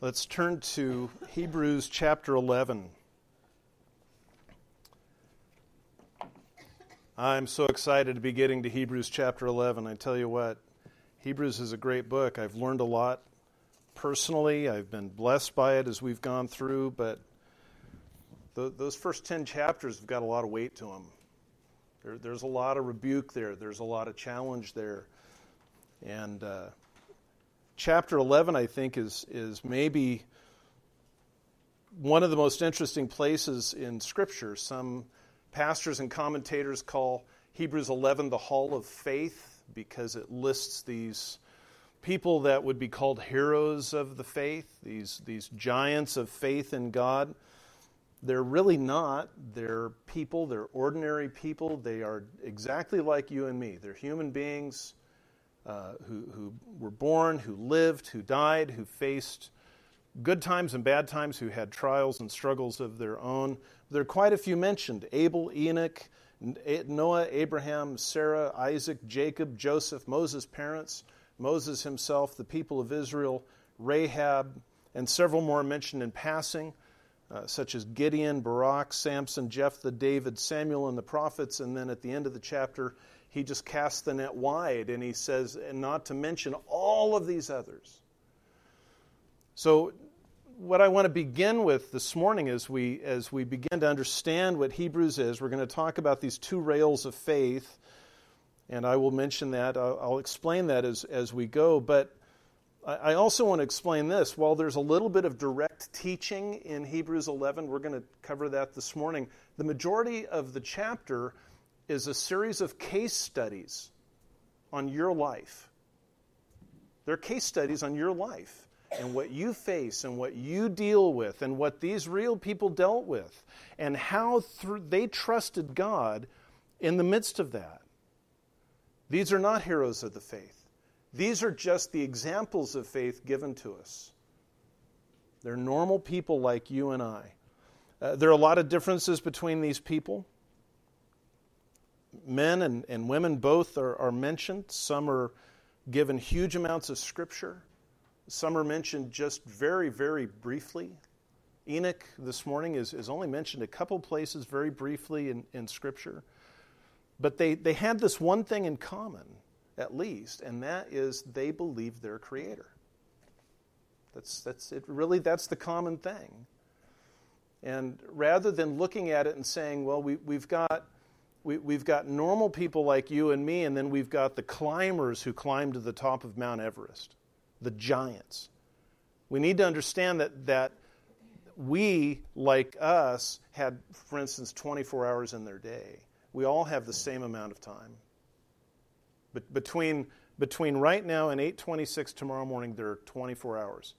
Let's turn to Hebrews chapter 11. I'm so excited to be getting to Hebrews chapter 11. I tell you what, Hebrews is a great book. I've learned a lot personally, I've been blessed by it as we've gone through, but the, those first 10 chapters have got a lot of weight to them. There, there's a lot of rebuke there, there's a lot of challenge there. And uh, chapter 11, I think, is, is maybe one of the most interesting places in Scripture. Some pastors and commentators call Hebrews 11 the Hall of Faith because it lists these people that would be called heroes of the faith, these, these giants of faith in God. They're really not. They're people, they're ordinary people. They are exactly like you and me. They're human beings uh, who, who were born, who lived, who died, who faced good times and bad times, who had trials and struggles of their own. There are quite a few mentioned Abel, Enoch, Noah, Abraham, Sarah, Isaac, Jacob, Joseph, Moses' parents, Moses himself, the people of Israel, Rahab, and several more mentioned in passing. Uh, such as Gideon, Barak, Samson, Jephthah, David, Samuel, and the prophets. And then at the end of the chapter, he just casts the net wide and he says, and not to mention all of these others. So, what I want to begin with this morning as we, as we begin to understand what Hebrews is, we're going to talk about these two rails of faith. And I will mention that. I'll, I'll explain that as, as we go. But I also want to explain this. While there's a little bit of direct teaching in Hebrews 11, we're going to cover that this morning. The majority of the chapter is a series of case studies on your life. They're case studies on your life and what you face and what you deal with and what these real people dealt with and how through, they trusted God in the midst of that. These are not heroes of the faith. These are just the examples of faith given to us. They're normal people like you and I. Uh, there are a lot of differences between these people men and, and women both are, are mentioned. Some are given huge amounts of scripture, some are mentioned just very, very briefly. Enoch this morning is, is only mentioned a couple places very briefly in, in Scripture. But they, they had this one thing in common, at least, and that is they believed their Creator. That's, that's it, really, that's the common thing. And rather than looking at it and saying, well, we, we've got we, we've got normal people like you and me, and then we've got the climbers who climb to the top of Mount Everest, the giants. We need to understand that, that we, like us, had, for instance, 24 hours in their day. We all have the same amount of time. But between, between right now and 8:26 tomorrow morning, there are 24 hours.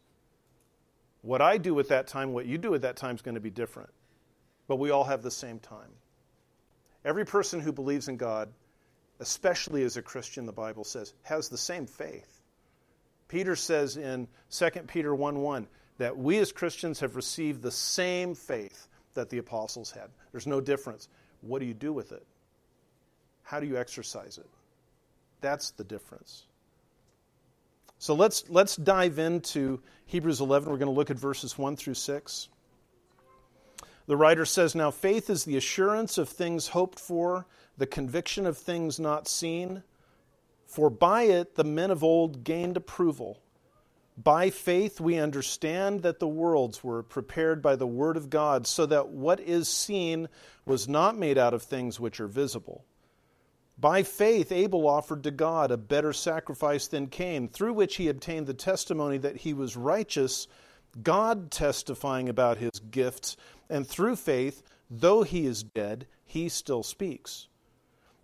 What I do with that time, what you do with that time is going to be different. But we all have the same time. Every person who believes in God, especially as a Christian, the Bible says, has the same faith. Peter says in 2 Peter 1 1 that we as Christians have received the same faith that the apostles had. There's no difference. What do you do with it? How do you exercise it? That's the difference. So let's, let's dive into Hebrews 11. We're going to look at verses 1 through 6. The writer says, Now faith is the assurance of things hoped for, the conviction of things not seen. For by it the men of old gained approval. By faith we understand that the worlds were prepared by the word of God, so that what is seen was not made out of things which are visible. By faith Abel offered to God a better sacrifice than Cain, through which he obtained the testimony that he was righteous, God testifying about his gifts and through faith, though he is dead, he still speaks.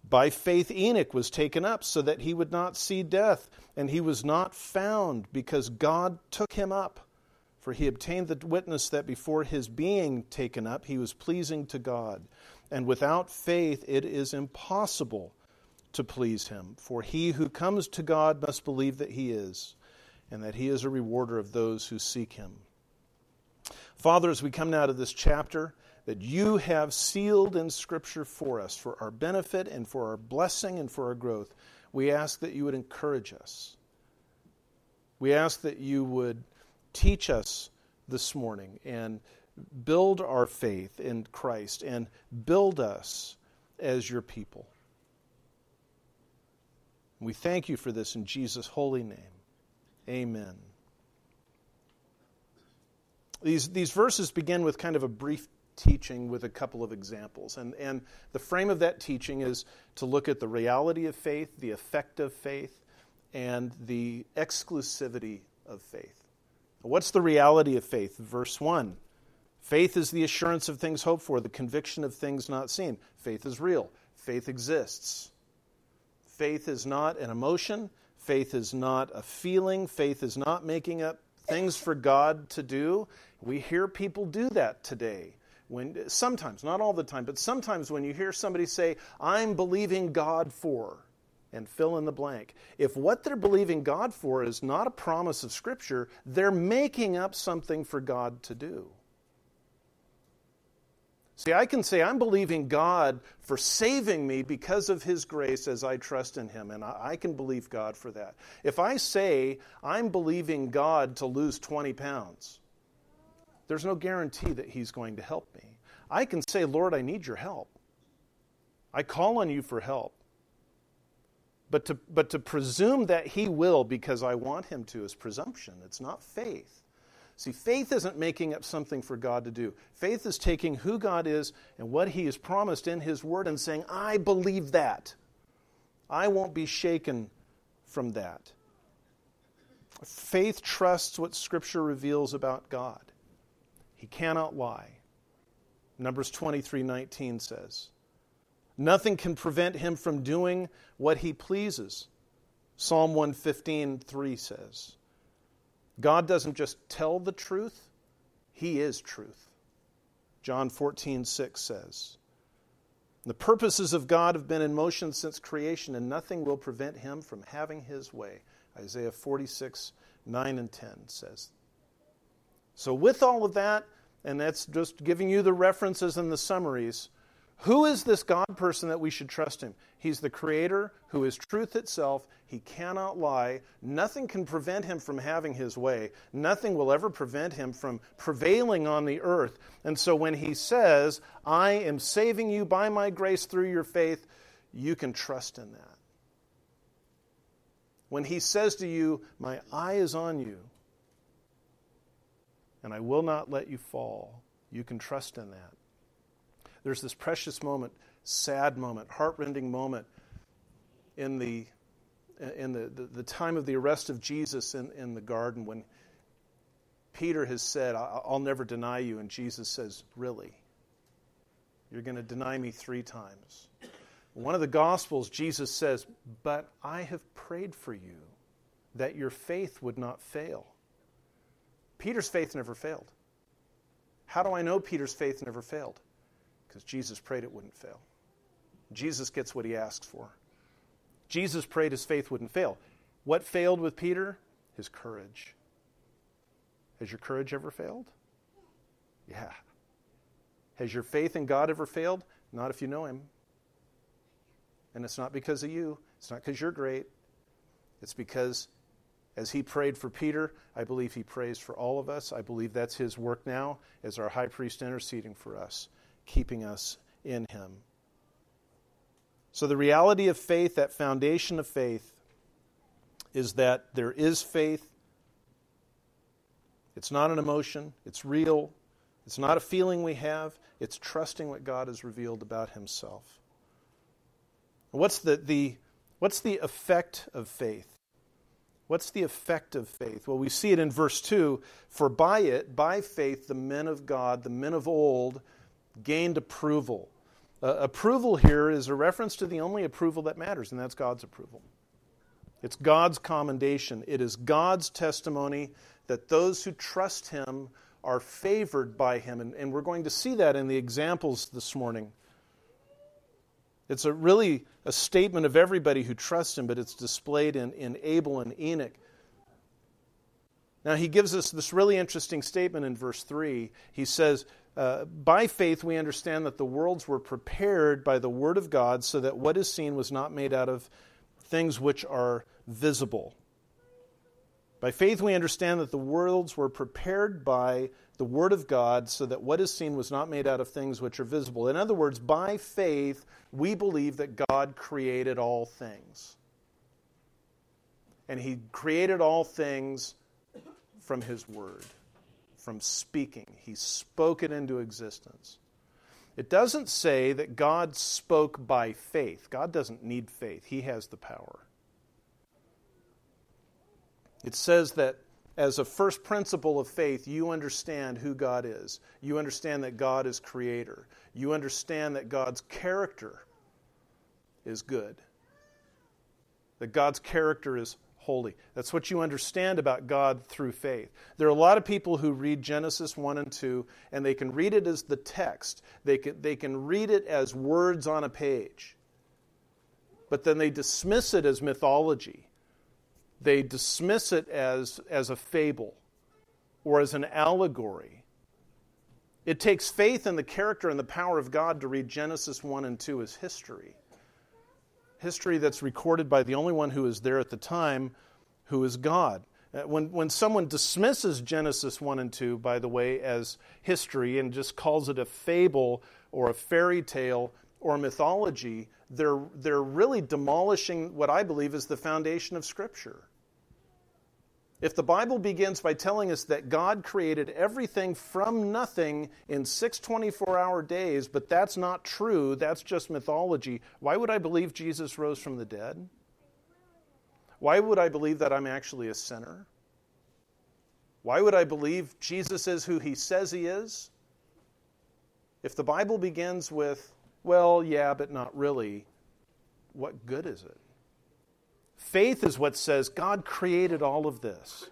By faith, Enoch was taken up so that he would not see death, and he was not found because God took him up. For he obtained the witness that before his being taken up, he was pleasing to God. And without faith, it is impossible to please him. For he who comes to God must believe that he is, and that he is a rewarder of those who seek him. Father, as we come now to this chapter that you have sealed in Scripture for us, for our benefit and for our blessing and for our growth, we ask that you would encourage us. We ask that you would teach us this morning and build our faith in Christ and build us as your people. We thank you for this in Jesus' holy name. Amen. These, these verses begin with kind of a brief teaching with a couple of examples. And, and the frame of that teaching is to look at the reality of faith, the effect of faith, and the exclusivity of faith. What's the reality of faith? Verse 1 Faith is the assurance of things hoped for, the conviction of things not seen. Faith is real, faith exists. Faith is not an emotion, faith is not a feeling, faith is not making up things for God to do. We hear people do that today. When sometimes, not all the time, but sometimes when you hear somebody say, "I'm believing God for," and fill in the blank. If what they're believing God for is not a promise of Scripture, they're making up something for God to do. See, I can say I'm believing God for saving me because of His grace as I trust in Him, and I, can believe God for that. If I say I'm believing God to lose 20 pounds, there's no guarantee that He's going to help me. I can say, Lord, I need your help. I call on you for help. But to, but to presume that He will because I want Him to is presumption, it's not faith. See, faith isn't making up something for God to do. Faith is taking who God is and what He has promised in His Word and saying, I believe that. I won't be shaken from that. Faith trusts what Scripture reveals about God. He cannot lie. Numbers 23 19 says, Nothing can prevent him from doing what he pleases. Psalm 115 3 says, God doesn't just tell the truth, He is truth. John 14, 6 says, The purposes of God have been in motion since creation, and nothing will prevent Him from having His way. Isaiah 46, 9 and 10 says. So, with all of that, and that's just giving you the references and the summaries, who is this God person that we should trust him? He's the creator who is truth itself. He cannot lie. Nothing can prevent him from having his way. Nothing will ever prevent him from prevailing on the earth. And so when he says, I am saving you by my grace through your faith, you can trust in that. When he says to you, My eye is on you, and I will not let you fall, you can trust in that there's this precious moment, sad moment, heartrending moment in the in the, the, the, time of the arrest of Jesus in, in the garden when Peter has said, I'll never deny you. And Jesus says, Really? You're going to deny me three times. One of the Gospels, Jesus says, But I have prayed for you that your faith would not fail. Peter's faith never failed. How do I know Peter's faith never failed? Because Jesus prayed it wouldn't fail. Jesus gets what he asks for. Jesus prayed his faith wouldn't fail. What failed with Peter? His courage. Has your courage ever failed? Yeah. Has your faith in God ever failed? Not if you know him. And it's not because of you, it's not because you're great. It's because as he prayed for Peter, I believe he prays for all of us. I believe that's his work now as our high priest interceding for us keeping us in Him. So, the reality of faith, that foundation of faith, is that there is faith. It's not an emotion, it's real. It's not a feeling we have, it's trusting what God has revealed about Himself. What's the, the, what's the effect of faith? What's the effect of faith? Well, we see it in verse 2 For by it, by faith, the men of God, the men of old, gained approval. Uh, approval here is a reference to the only approval that matters, and that's God's approval. It's God's commendation. It is God's testimony that those who trust Him are favored by Him. And, and we're going to see that in the examples this morning. It's a really a statement of everybody who trusts Him, but it's displayed in, in Abel and Enoch. Now, he gives us this really interesting statement in verse 3. He says, uh, by faith, we understand that the worlds were prepared by the Word of God so that what is seen was not made out of things which are visible. By faith, we understand that the worlds were prepared by the Word of God so that what is seen was not made out of things which are visible. In other words, by faith, we believe that God created all things. And He created all things from His Word, from speaking. He spoke it into existence. It doesn't say that God spoke by faith. God doesn't need faith, He has the power. It says that as a first principle of faith, you understand who God is. You understand that God is creator. You understand that God's character is good, that God's character is holy. That's what you understand about God through faith. There are a lot of people who read Genesis 1 and 2, and they can read it as the text, they can, they can read it as words on a page, but then they dismiss it as mythology they dismiss it as, as a fable or as an allegory. It takes faith in the character and the power of God to read Genesis 1 and 2 as history. History that's recorded by the only one who is there at the time, who is God. Uh, when, when someone dismisses Genesis 1 and 2, by the way, as history and just calls it a fable or a fairy tale or mythology, they're, they're really demolishing what I believe is the foundation of Scripture. If the Bible begins by telling us that God created everything from nothing in six 24 hour days, but that's not true, that's just mythology, why would I believe Jesus rose from the dead? Why would I believe that I'm actually a sinner? Why would I believe Jesus is who he says he is? If the Bible begins with, well, yeah, but not really, what good is it? Faith is what says God created all of this.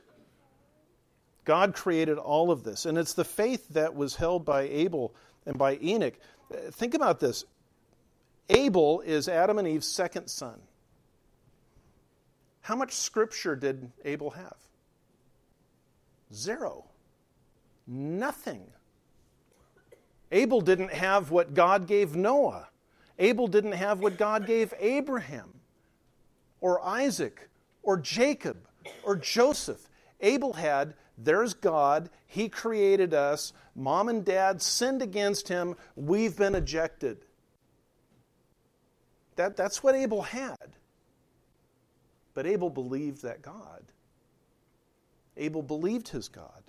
God created all of this. And it's the faith that was held by Abel and by Enoch. Think about this Abel is Adam and Eve's second son. How much scripture did Abel have? Zero. Nothing. Abel didn't have what God gave Noah. Abel didn't have what God gave Abraham or Isaac or Jacob or Joseph. Abel had, there's God, he created us, mom and dad sinned against him, we've been ejected. That, that's what Abel had. But Abel believed that God. Abel believed his God.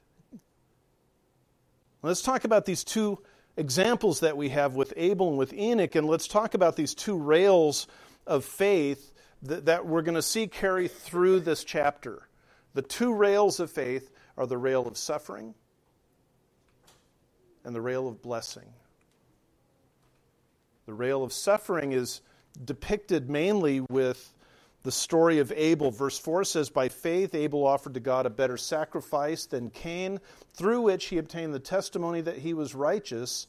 Let's talk about these two examples that we have with Abel and with Enoch, and let's talk about these two rails of faith that, that we're going to see carry through this chapter. The two rails of faith are the rail of suffering and the rail of blessing. The rail of suffering is depicted mainly with the story of Abel. Verse 4 says, By faith, Abel offered to God a better sacrifice than Cain, through which he obtained the testimony that he was righteous,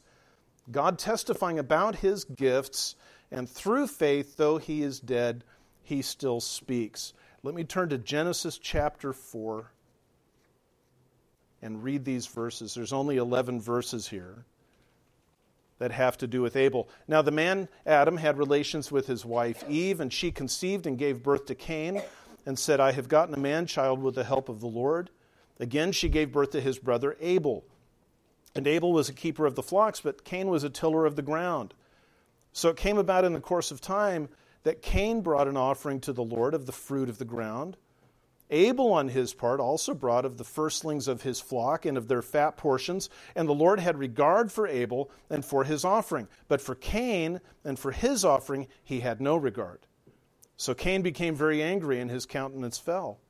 God testifying about his gifts, and through faith, though he is dead, he still speaks. Let me turn to Genesis chapter 4 and read these verses. There's only 11 verses here that have to do with Abel. Now, the man Adam had relations with his wife Eve, and she conceived and gave birth to Cain and said, I have gotten a man child with the help of the Lord. Again, she gave birth to his brother Abel. And Abel was a keeper of the flocks, but Cain was a tiller of the ground. So it came about in the course of time that Cain brought an offering to the Lord of the fruit of the ground. Abel, on his part, also brought of the firstlings of his flock and of their fat portions, and the Lord had regard for Abel and for his offering. But for Cain and for his offering he had no regard. So Cain became very angry, and his countenance fell.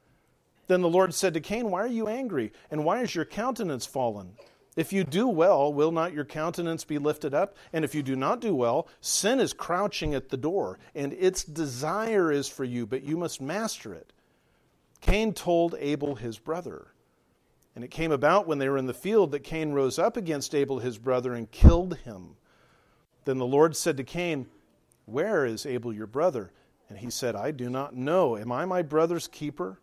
Then the Lord said to Cain, Why are you angry, and why is your countenance fallen? If you do well, will not your countenance be lifted up? And if you do not do well, sin is crouching at the door, and its desire is for you, but you must master it. Cain told Abel his brother. And it came about when they were in the field that Cain rose up against Abel his brother and killed him. Then the Lord said to Cain, Where is Abel your brother? And he said, I do not know. Am I my brother's keeper?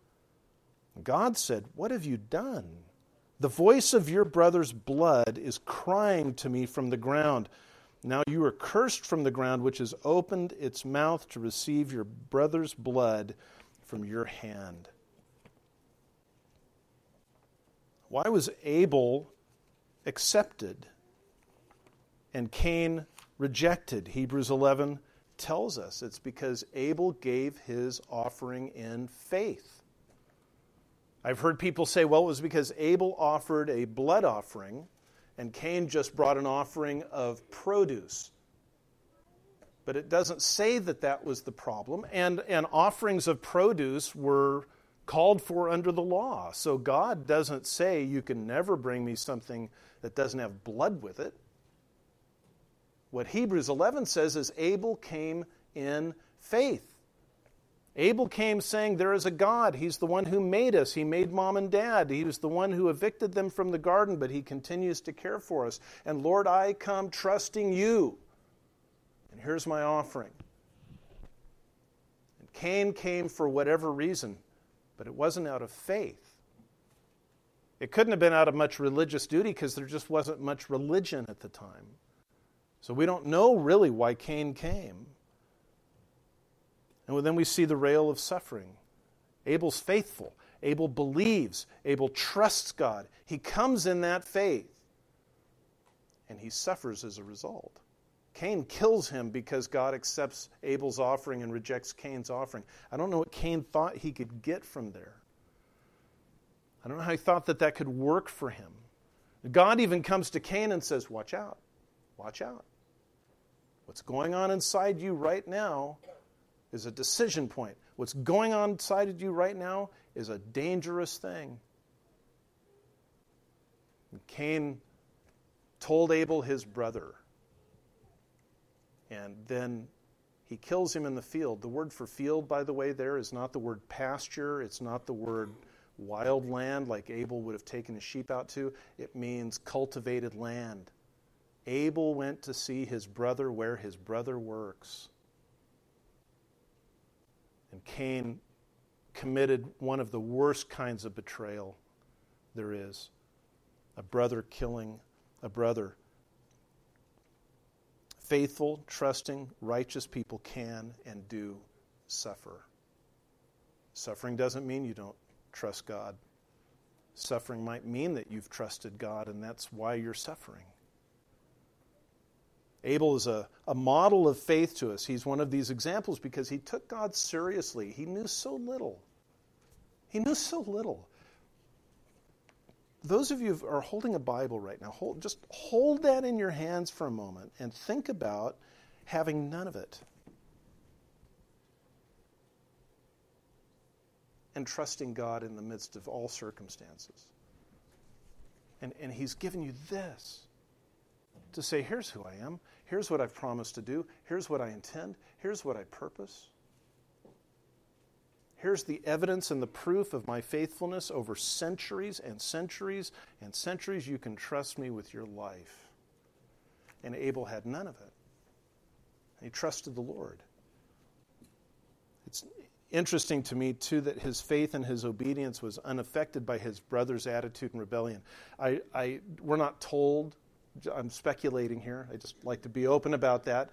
God said, What have you done? The voice of your brother's blood is crying to me from the ground. Now you are cursed from the ground, which has opened its mouth to receive your brother's blood from your hand. Why was Abel accepted and Cain rejected? Hebrews 11 tells us it's because Abel gave his offering in faith. I've heard people say, well, it was because Abel offered a blood offering and Cain just brought an offering of produce. But it doesn't say that that was the problem. And, and offerings of produce were called for under the law. So God doesn't say you can never bring me something that doesn't have blood with it. What Hebrews 11 says is Abel came in faith. Abel came saying, There is a God. He's the one who made us. He made mom and dad. He was the one who evicted them from the garden, but He continues to care for us. And Lord, I come trusting you. And here's my offering. And Cain came for whatever reason, but it wasn't out of faith. It couldn't have been out of much religious duty because there just wasn't much religion at the time. So we don't know really why Cain came. And then we see the rail of suffering. Abel's faithful. Abel believes. Abel trusts God. He comes in that faith. And he suffers as a result. Cain kills him because God accepts Abel's offering and rejects Cain's offering. I don't know what Cain thought he could get from there. I don't know how he thought that that could work for him. God even comes to Cain and says, Watch out. Watch out. What's going on inside you right now is a decision point. What's going on inside of you right now is a dangerous thing. And Cain told Abel his brother, and then he kills him in the field. The word for field, by the way, there is not the word pasture, it's not the word wild land like Abel would have taken his sheep out to, it means cultivated land. Abel went to see his brother where his brother works. And Cain committed one of the worst kinds of betrayal there is a brother killing a brother. Faithful, trusting, righteous people can and do suffer. Suffering doesn't mean you don't trust God. Suffering might mean that you've trusted God and that's why you're suffering. Abel is a, a model of faith to us. He's one of these examples because he took God seriously. He knew so little. He knew so little. Those of you who are holding a Bible right now, hold, just hold that in your hands for a moment and think about having none of it. And trusting God in the midst of all circumstances. And, and He's given you this to say, here's who I am. Here's what I've promised to do. Here's what I intend. Here's what I purpose. Here's the evidence and the proof of my faithfulness over centuries and centuries and centuries. You can trust me with your life. And Abel had none of it. He trusted the Lord. It's interesting to me, too, that his faith and his obedience was unaffected by his brother's attitude and rebellion. I, I, we're not told I'm speculating here. I just like to be open about that.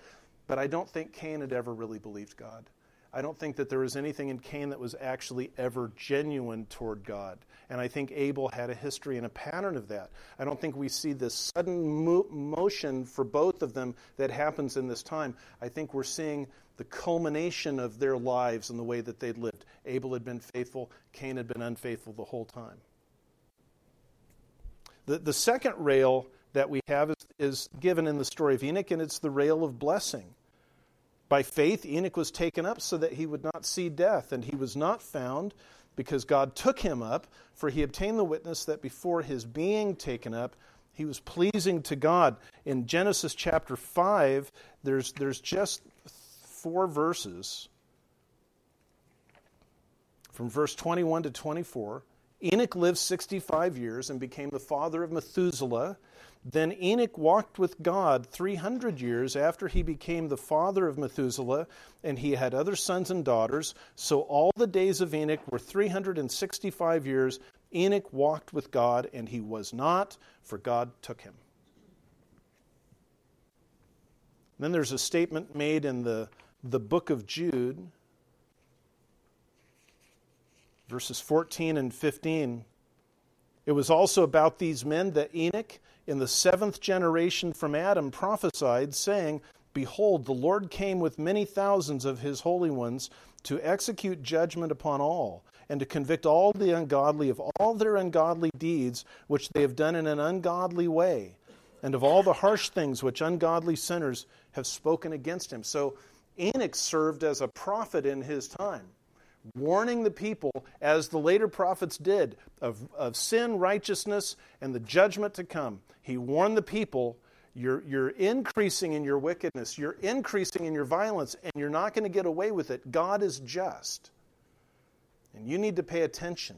But I don't think Cain had ever really believed God. I don't think that there was anything in Cain that was actually ever genuine toward God. And I think Abel had a history and a pattern of that. I don't think we see this sudden mo- motion for both of them that happens in this time. I think we're seeing the culmination of their lives and the way that they'd lived. Abel had been faithful, Cain had been unfaithful the whole time. The, the second rail that we have is, is given in the story of Enoch, and it's the rail of blessing. By faith, Enoch was taken up so that he would not see death, and he was not found because God took him up, for he obtained the witness that before his being taken up, he was pleasing to God. In Genesis chapter 5, there's, there's just four verses from verse 21 to 24. Enoch lived 65 years and became the father of Methuselah. Then Enoch walked with God 300 years after he became the father of Methuselah, and he had other sons and daughters. So all the days of Enoch were 365 years. Enoch walked with God, and he was not, for God took him. Then there's a statement made in the, the book of Jude, verses 14 and 15 It was also about these men that Enoch, in the seventh generation from Adam, prophesied, saying, Behold, the Lord came with many thousands of his holy ones to execute judgment upon all, and to convict all the ungodly of all their ungodly deeds which they have done in an ungodly way, and of all the harsh things which ungodly sinners have spoken against him. So Enoch served as a prophet in his time, warning the people, as the later prophets did, of, of sin, righteousness, and the judgment to come. He warned the people you're, you're increasing in your wickedness, you're increasing in your violence, and you're not going to get away with it. God is just. And you need to pay attention.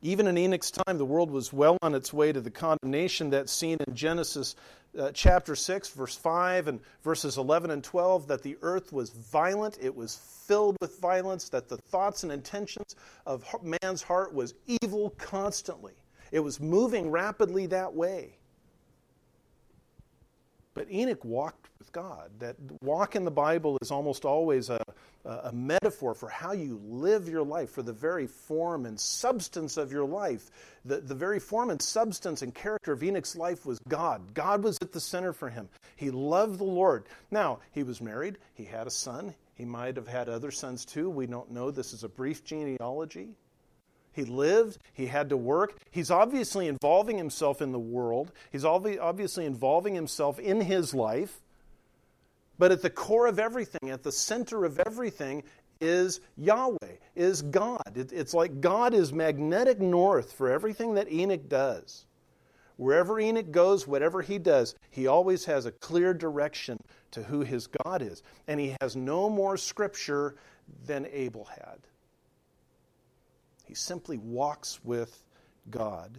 Even in Enoch's time, the world was well on its way to the condemnation that's seen in Genesis uh, chapter 6, verse 5, and verses 11 and 12 that the earth was violent, it was filled with violence, that the thoughts and intentions of man's heart was evil constantly. It was moving rapidly that way. But Enoch walked with God. That walk in the Bible is almost always a, a metaphor for how you live your life, for the very form and substance of your life. The, the very form and substance and character of Enoch's life was God. God was at the center for him. He loved the Lord. Now, he was married, he had a son. He might have had other sons too. We don't know. This is a brief genealogy. He lived, he had to work. He's obviously involving himself in the world, he's obviously involving himself in his life. But at the core of everything, at the center of everything, is Yahweh, is God. it's like God is magnetic north for everything that Enoch does. Wherever Enoch goes, whatever he does, he always has a clear direction to who his God is. And he has no more scripture than Abel had. He simply walks with God.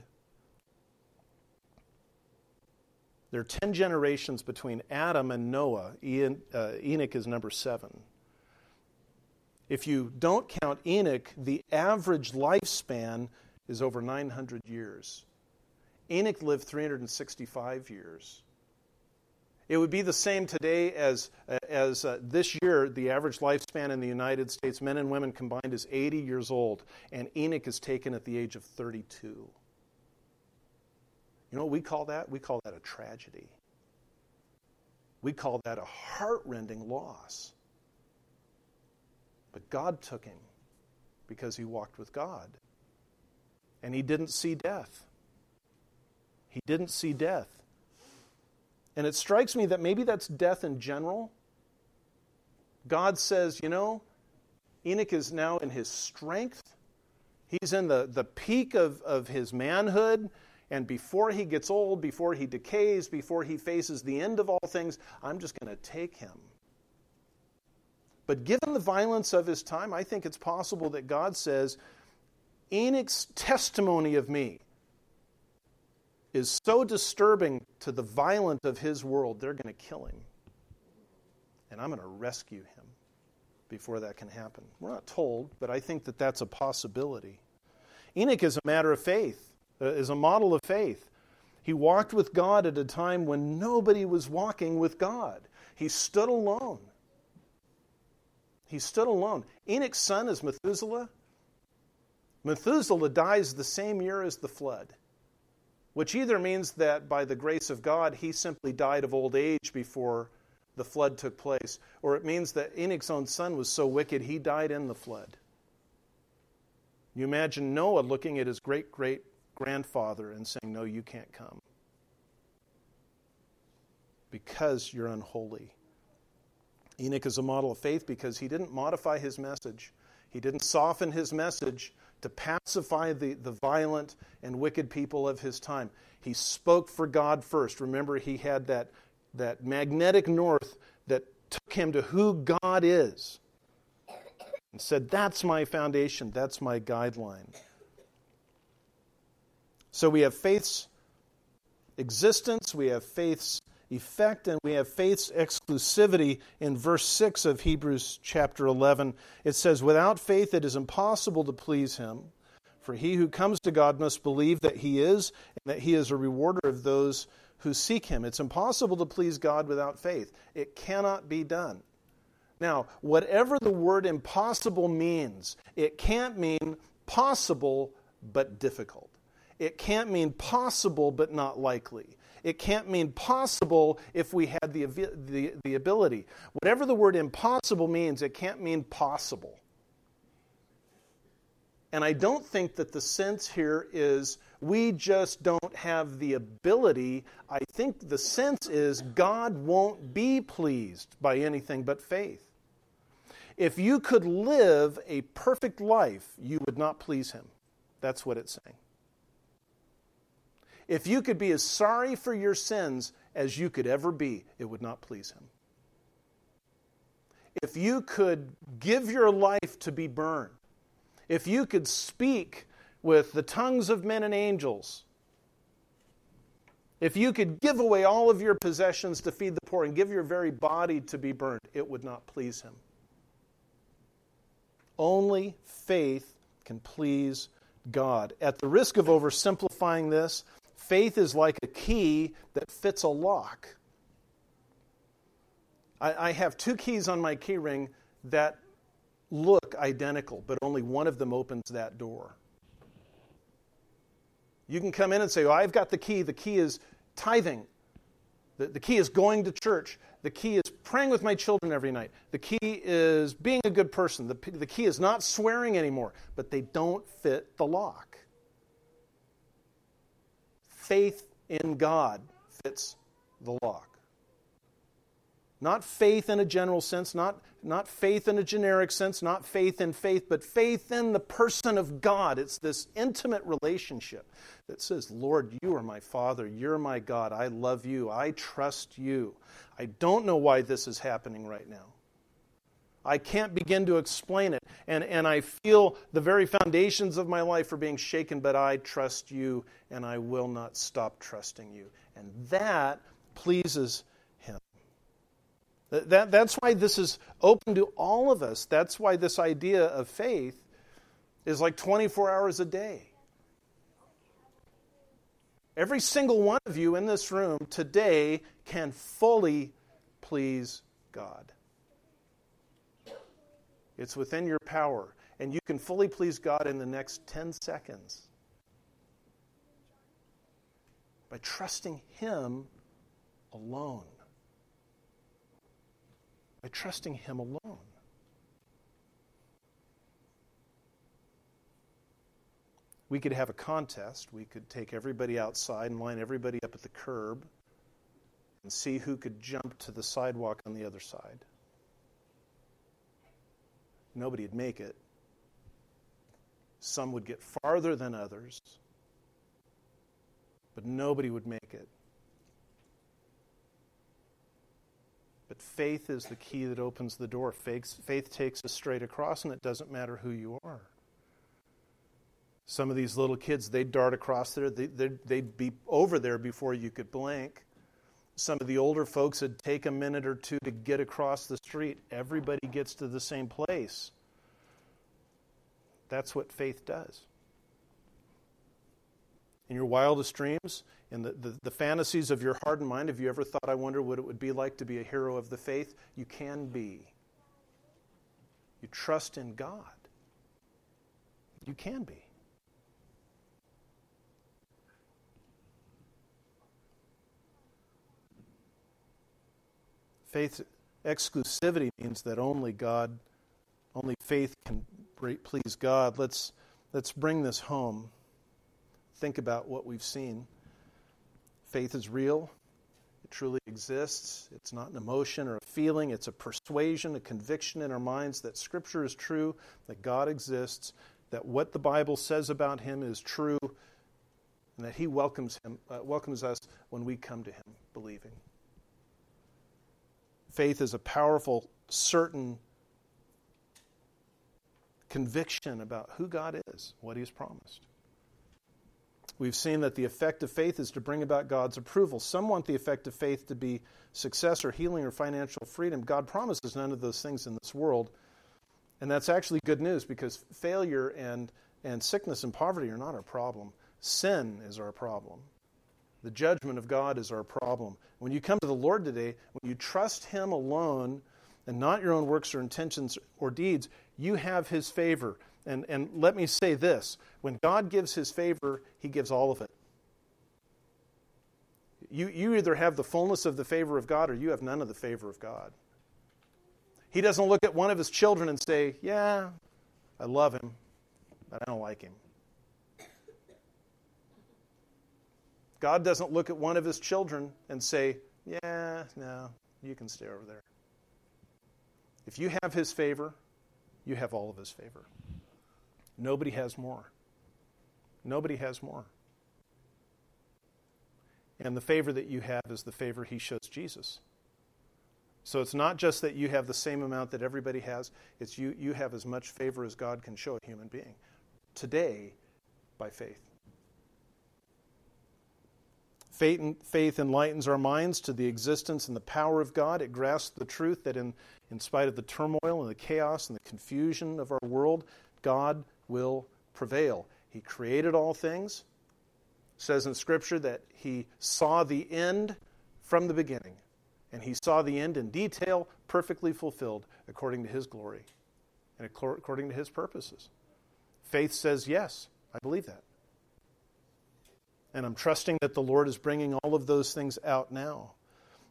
There are 10 generations between Adam and Noah. Uh, Enoch is number seven. If you don't count Enoch, the average lifespan is over 900 years. Enoch lived 365 years. It would be the same today as, as uh, this year, the average lifespan in the United States, men and women combined, is 80 years old, and Enoch is taken at the age of 32. You know what we call that? We call that a tragedy. We call that a heartrending loss. But God took him because he walked with God. And he didn't see death. He didn't see death. And it strikes me that maybe that's death in general. God says, you know, Enoch is now in his strength. He's in the, the peak of, of his manhood. And before he gets old, before he decays, before he faces the end of all things, I'm just going to take him. But given the violence of his time, I think it's possible that God says, Enoch's testimony of me, is so disturbing to the violent of his world, they're going to kill him. And I'm going to rescue him before that can happen. We're not told, but I think that that's a possibility. Enoch is a matter of faith, Uh, is a model of faith. He walked with God at a time when nobody was walking with God. He stood alone. He stood alone. Enoch's son is Methuselah. Methuselah dies the same year as the flood which either means that by the grace of God, he simply died of old age before the flood took place, or it means that Enoch's own son was so wicked he died in the flood. You imagine Noah looking at his great great grandfather and saying, No, you can't come because you're unholy. Enoch is a model of faith because he didn't modify his message, he didn't soften his message to pacify the, the violent and wicked people of his time. He spoke for God first. Remember, he had that, that magnetic north that took him to who God is and said, That's my foundation, that's my guideline. So we have faith's existence, we have faith's effect, and we have faith's exclusivity in verse 6 of Hebrews chapter 11. It says, Without faith it is impossible to please him. For he who comes to God must believe that he is, and that he is a rewarder of those who seek him. It's impossible to please God without faith. It cannot be done. Now, whatever the word impossible means, it can't mean possible but difficult. It can't mean possible but not likely. It can't mean possible if we had the, the, the ability. Whatever the word impossible means, it can't mean possible. And I don't think that the sense here is we just don't have the ability. I think the sense is God won't be pleased by anything but faith. If you could live a perfect life, you would not please Him. That's what it's saying. If you could be as sorry for your sins as you could ever be, it would not please Him. If you could give your life to be burned, if you could speak with the tongues of men and angels, if you could give away all of your possessions to feed the poor and give your very body to be burned, it would not please him. Only faith can please God. At the risk of oversimplifying this, faith is like a key that fits a lock. I, I have two keys on my key ring that look identical, but only one of them opens that door. You can come in and say, oh, I've got the key. The key is tithing. The, the key is going to church. The key is praying with my children every night. The key is being a good person. The, the key is not swearing anymore. But they don't fit the lock. Faith in God fits the lock. Not faith in a general sense, not, not faith in a generic sense, not faith in faith, but faith in the person of God. It's this intimate relationship that says, Lord, you are my Father, you're my God, I love you, I trust you. I don't know why this is happening right now. I can't begin to explain it. And, and I feel the very foundations of my life are being shaken, but I trust you and I will not stop trusting you. And that pleases him. that, that's why this is open to all of us. That's why this idea of faith is like 24 hours a day. Every single one of you in this room today can fully please God. It's within your power, and you can fully please God in the next 10 seconds by trusting Him alone by trusting Him alone. We could have a contest. We could take everybody outside and line everybody up at the curb and see who could jump to the sidewalk on the other side. Nobody would make it. Some would get farther than others, but nobody would make it. But faith is the key that opens the door. Faith, faith takes us straight across, and it doesn't matter who you are. Some of these little kids, they'd dart across there, they'd, they'd be over there before you could blink. Some of the older folks would take a minute or two to get across the street. Everybody gets to the same place. That's what faith does. In your wildest dreams, in the, the, the, fantasies of your heart and mind, have you ever thought, I wonder what it would be like to be a hero of the faith? You can be. You trust in God. You can be. Faith exclusivity means that only God, only faith can please God. Let's, let's bring this home. Think about what we've seen. Faith is real. It truly exists. It's not an emotion or a feeling, it's a persuasion, a conviction in our minds that Scripture is true, that God exists, that what the Bible says about Him is true, and that He welcomes, him, uh, welcomes us when we come to Him believing. Faith is a powerful, certain conviction about who God is, what He has promised. We've seen that the effect of faith is to bring about God's approval. Some want the effect of faith to be success or healing or financial freedom. God promises none of those things in this world. And that's actually good news because failure and, and sickness and poverty are not our problem. Sin is our problem. The judgment of God is our problem. When you come to the Lord today, when you trust Him alone and not your own works or intentions or deeds, you have His favor. And, and let me say this when God gives his favor, he gives all of it. You, you either have the fullness of the favor of God or you have none of the favor of God. He doesn't look at one of his children and say, Yeah, I love him, but I don't like him. God doesn't look at one of his children and say, Yeah, no, you can stay over there. If you have his favor, you have all of his favor. Nobody has more. Nobody has more. And the favor that you have is the favor he shows Jesus. So it's not just that you have the same amount that everybody has, it's you, you have as much favor as God can show a human being. Today, by faith. Faith, enlightens our minds to the existence and the power of God. It grasps the truth that, in, in spite of the turmoil and the chaos and the confusion of our world, God will prevail. He created all things. It says in Scripture that He saw the end from the beginning, and He saw the end in detail, perfectly fulfilled according to His glory and according to His purposes. Faith says, Yes, I believe that. And I'm trusting that the Lord is bringing all of those things out now.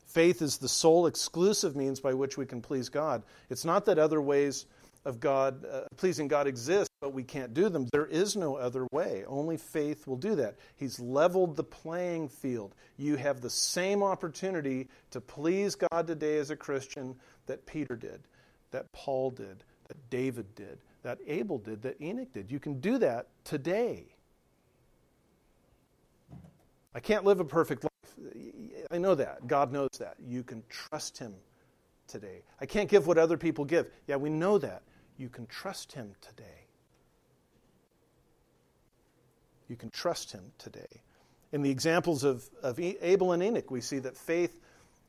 Faith is the sole exclusive means by which we can please God. It's not that other ways of God, uh, pleasing God exist, but we can't do them. There is no other way. Only faith will do that. He's leveled the playing field. You have the same opportunity to please God today as a Christian that Peter did, that Paul did, that David did, that Abel did, that Enoch did. You can do that today. I can't live a perfect life. I know that. God knows that. You can trust Him today. I can't give what other people give. Yeah, we know that. You can trust Him today. You can trust Him today. In the examples of, of Abel and Enoch, we see that faith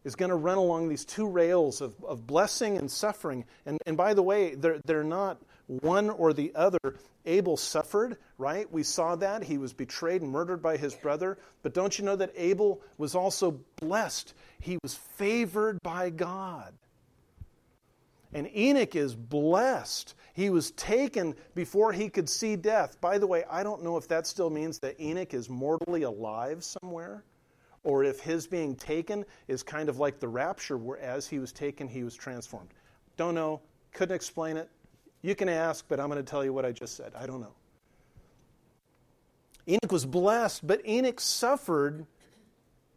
is going to run along these two rails of, of blessing and suffering. And, and by the way, they're, they're not one or the other. Abel suffered, right? We saw that. He was betrayed and murdered by his brother. But don't you know that Abel was also blessed? He was favored by God. And Enoch is blessed. He was taken before he could see death. By the way, I don't know if that still means that Enoch is mortally alive somewhere, or if his being taken is kind of like the rapture, where as he was taken, he was transformed. Don't know. Couldn't explain it. You can ask, but I'm going to tell you what I just said. I don't know. Enoch was blessed, but Enoch suffered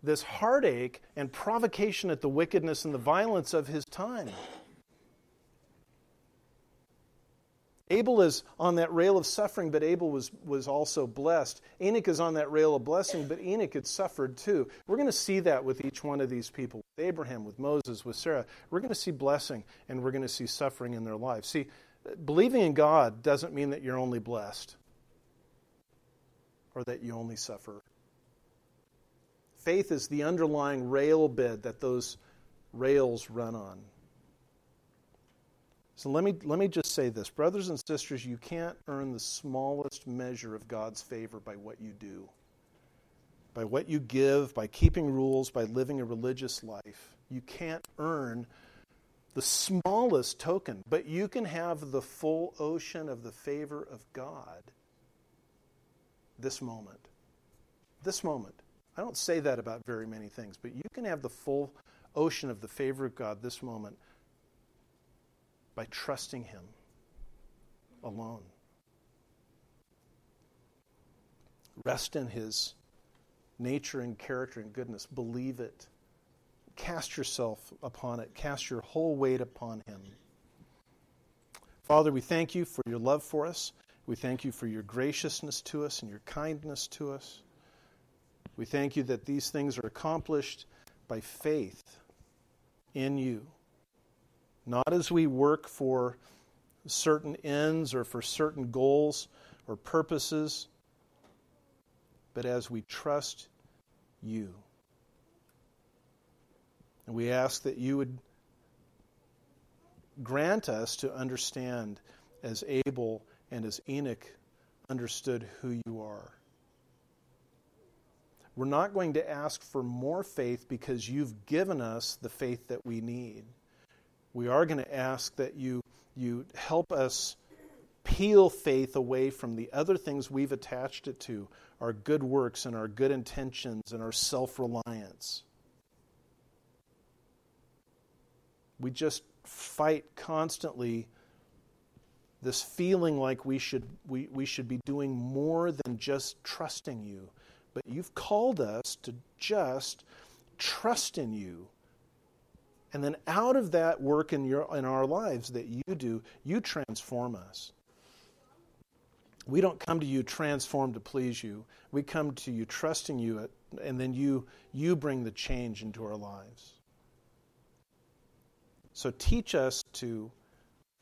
this heartache and provocation at the wickedness and the violence of his time. Abel is on that rail of suffering, but Abel was, was also blessed. Enoch is on that rail of blessing, but Enoch had suffered too. We're going to see that with each one of these people with Abraham, with Moses, with Sarah. We're going to see blessing and we're going to see suffering in their lives. See, believing in God doesn't mean that you're only blessed or that you only suffer. Faith is the underlying rail bed that those rails run on. So let me, let me just say this. Brothers and sisters, you can't earn the smallest measure of God's favor by what you do, by what you give, by keeping rules, by living a religious life. You can't earn the smallest token, but you can have the full ocean of the favor of God this moment. This moment. I don't say that about very many things, but you can have the full ocean of the favor of God this moment by trusting Him alone. Rest in His nature and character and goodness. Believe it. Cast yourself upon it, cast your whole weight upon Him. Father, we thank you for your love for us. We thank you for your graciousness to us and your kindness to us. We thank you that these things are accomplished by faith in you, not as we work for certain ends or for certain goals or purposes, but as we trust you. And we ask that you would grant us to understand as Abel and as Enoch understood who you are. We're not going to ask for more faith because you've given us the faith that we need. We are going to ask that you, you help us peel faith away from the other things we've attached it to our good works and our good intentions and our self reliance. We just fight constantly this feeling like we should, we, we should be doing more than just trusting you. But you've called us to just trust in you. And then out of that work in, your, in our lives that you do, you transform us. We don't come to you transformed to please you. We come to you trusting you, and then you, you bring the change into our lives. So teach us to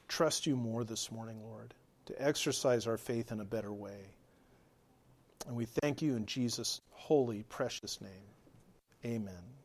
trust you more this morning, Lord, to exercise our faith in a better way. And we thank you in Jesus' holy, precious name. Amen.